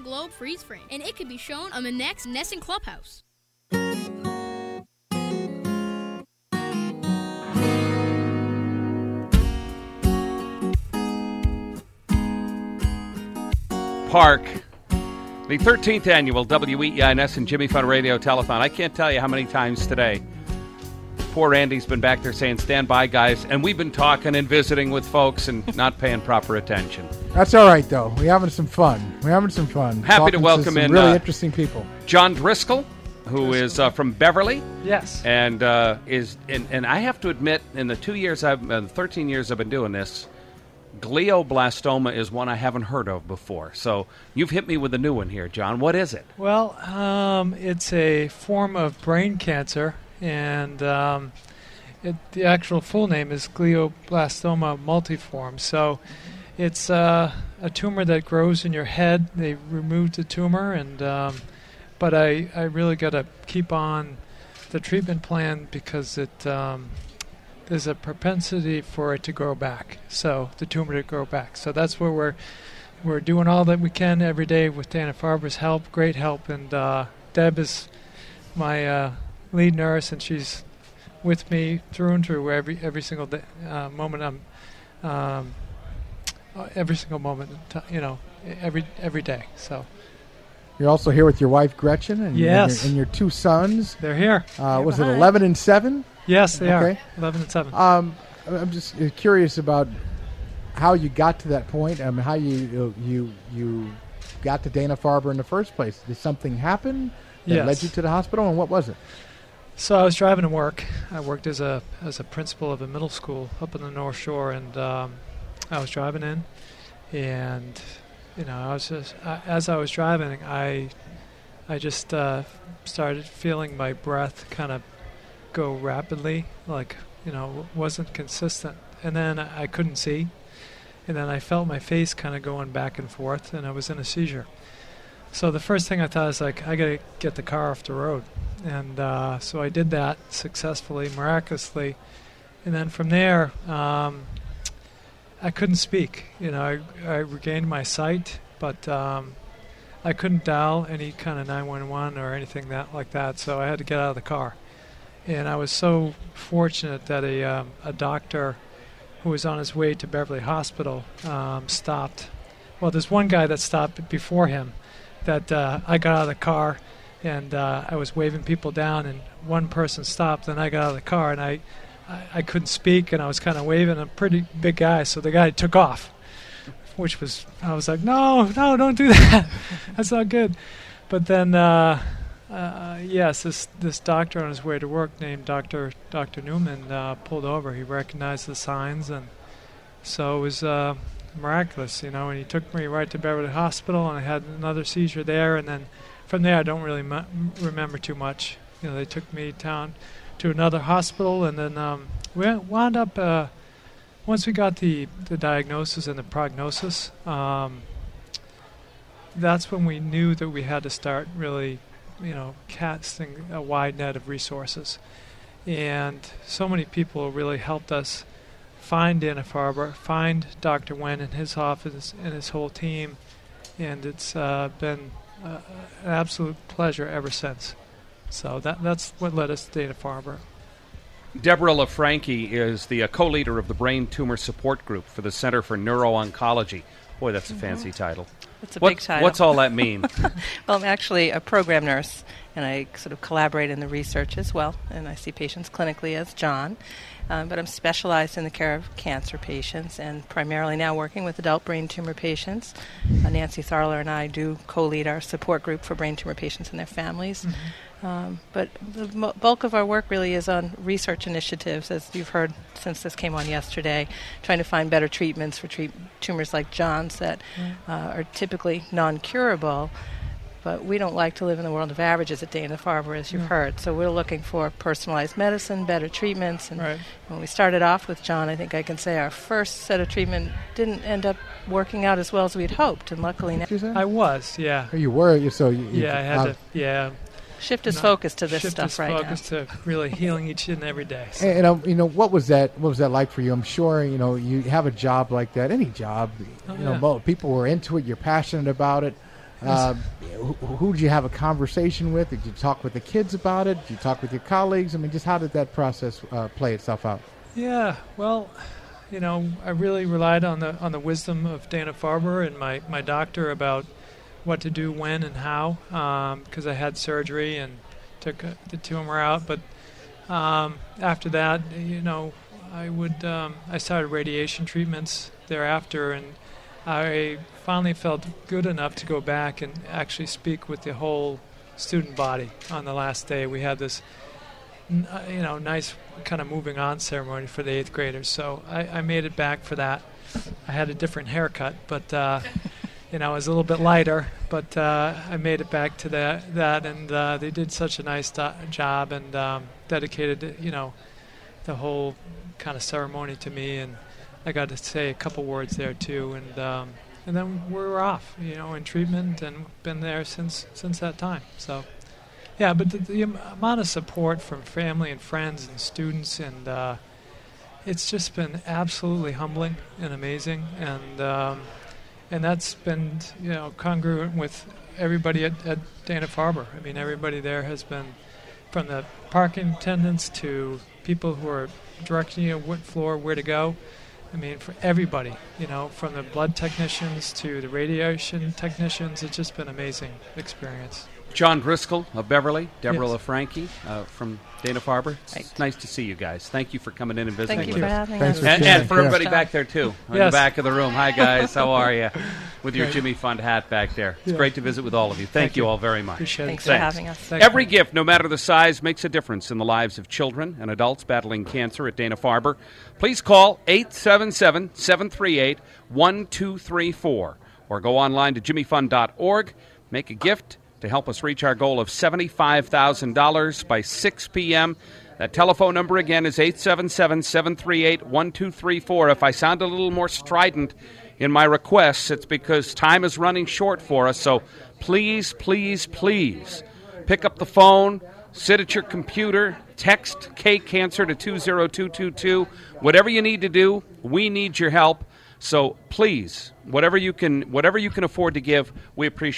Plastic Globe freeze frame, and it could be shown on the next NESN Clubhouse. Park, the 13th annual WEINS and Jimmy Fund Radio Telethon. I can't tell you how many times today poor Andy's been back there saying, stand by, guys. And we've been talking and visiting with folks and not paying proper attention. That's all right, though. We're having some fun. We're having some fun. Happy Talking to welcome some in really uh, interesting people. John Driscoll, who is uh, from Beverly. Yes. And uh, is and, and I have to admit, in the two years I've, uh, 13 years I've been doing this, glioblastoma is one I haven't heard of before. So you've hit me with a new one here, John. What is it? Well, um, it's a form of brain cancer, and um, it, the actual full name is glioblastoma multiforme. So it's uh, a tumor that grows in your head. They removed the tumor, and um, but I, I really got to keep on the treatment plan because it um, there's a propensity for it to grow back. So the tumor to grow back. So that's where we're we're doing all that we can every day with Dana Farber's help, great help, and uh, Deb is my uh, lead nurse, and she's with me through and through every every single day, uh, moment. I'm um, uh, every single moment, you know, every every day. So You're also here with your wife Gretchen and, Yes. and, your, and your two sons. they're here. Uh, was it 11 and 7? Yes, they are. Eleven and seven. Um, I'm just uh, curious about how you got to that point. I how you you you got to Dana Farber in the first place. Did something happen that Yes. led you to the hospital, and what was it? So I was driving to work. I worked as a as a principal of a middle school up in the North Shore, and um, I was driving in, and you know, I was just I, as I was driving, I I just uh, started feeling my breath kind of go rapidly, like you know, wasn't consistent, and then I, I couldn't see, and then I felt my face kind of going back and forth, and I was in a seizure. So the first thing I thought is like, I gotta get the car off the road, and uh, so I did that successfully, miraculously, and then from there, um, I couldn't speak. You know, I, I regained my sight, but um, I couldn't dial any kind of 911 or anything that like that. So I had to get out of the car, and I was so fortunate that a um, a doctor who was on his way to Beverly Hospital um, stopped. Well, there's one guy that stopped before him that uh, I got out of the car and uh, I was waving people down, and one person stopped, and I got out of the car, and I, I, I couldn't speak, and I was kind of waving. a pretty big guy, so the guy took off, which was I was like, no, no, don't do that. That's not good. But then, uh, uh, yes, this this doctor on his way to work, named Doctor Doctor Newman, uh, pulled over. He recognized the signs, and so it was uh, miraculous, you know. And he took me right to Beverly Hospital, and I had another seizure there, and then from there I don't really remember too much. You know, they took me down to another hospital, and then um, we wound up. Uh, once we got the the diagnosis and the prognosis, um, that's when we knew that we had to start really, you know, casting a wide net of resources. And so many people really helped us find Dana Farber, find Dr. Wen and his office and his whole team, and it's uh, been uh, an absolute pleasure ever since. So that that's what led us to Dana Farber. Deborah LaFrankie is the uh, co-leader of the Brain Tumor Support Group for the Center for Neuro-Oncology. Boy, that's a fancy title. It's a What- big title. What's all that mean? Well, I'm actually a program nurse, and I sort of collaborate in the research as well, and I see patients clinically as John. Um, but I'm specialized in the care of cancer patients, and primarily now working with adult brain tumor patients. Uh, Nancy Tharler and I do co-lead our support group for brain tumor patients and their families. Um, but the mo- bulk of our work really is on research initiatives, as you've heard since this came on yesterday, trying to find better treatments for treat- tumors like John's that uh, are typically non-curable. But we don't like to live in the world of averages at Dana Farber, as you've Yeah. heard. So we're looking for personalized medicine, better treatments. And Right. when we started off with John, I think I can say our first set of treatment didn't end up working out as well as we'd hoped. And luckily now, Did you say? I was, yeah, Oh, you were so you, you yeah. I had to, yeah. Shift his not- focus to this shift stuff his right focus to really healing each and every day. So. And, and, um, you know what was that? What was that like for you? I'm sure you know you have a job like that. Any job, Oh, you know, yeah. people were into it. You're passionate about it. Uh, who, who did you have a conversation with? Did you talk with the kids about it? Did you talk with your colleagues? I mean, just how did that process uh, play itself out? Yeah, well, you know, I really relied on the on the wisdom of Dana Farber and my, my doctor about what to do when and how because I had surgery and took uh, the tumor out. But um, after that, you know, I would um, I started radiation treatments thereafter, and I finally felt good enough to go back and actually speak with the whole student body on the last day. We had this, uh, you know, nice kind of moving on ceremony for the eighth graders. So I, I made it back for that. I had a different haircut, but uh, you know, it was a little bit lighter. But uh, I made it back to that, that and uh, they did such a nice do- job and um, dedicated, you know, the whole kind of ceremony to me, and I got to say a couple words there too, and um, and then we were off, you know, in treatment, and been there since since that time. So, yeah, but the, the amount of support from family and friends and students, and uh, it's just been absolutely humbling and amazing, and um, and that's been you know congruent with everybody at, at Dana Farber. I mean, everybody there has been from the parking attendants to people who are directing you on what floor, where to go. I mean, for everybody, you know, from the blood technicians to the radiation technicians, it's just been an amazing experience. John Driscoll of Beverly, Deborah Yes. LaFrankie uh, from Dana Farber. It's Right. nice to see you guys. Thank you for coming in and visiting Thank you with for us. having Thanks us. for And, and for Yeah. everybody back there too, in the back of the room. Hi guys, how are you? With your Jimmy Fund hat back there. It's Yeah. great to visit with all of you. Thank, Thank you you. all very much. Appreciate Thanks it. for Thanks. having us. Thank Every gift, no matter the size, makes a difference in the lives of children and adults battling cancer at Dana Farber. Please call 877 738 1234 or go online to jimmyfund.org. Make a gift to help us reach our goal of $75,000 by 6 p.m. That telephone number again is 877 738 1234. If I sound a little more strident in my requests, it's because time is running short for us. So please, please, please pick up the phone, sit at your computer, text K Cancer to 20222. Whatever you need to do, we need your help. So please, whatever you can whatever you can afford to give, we appreciate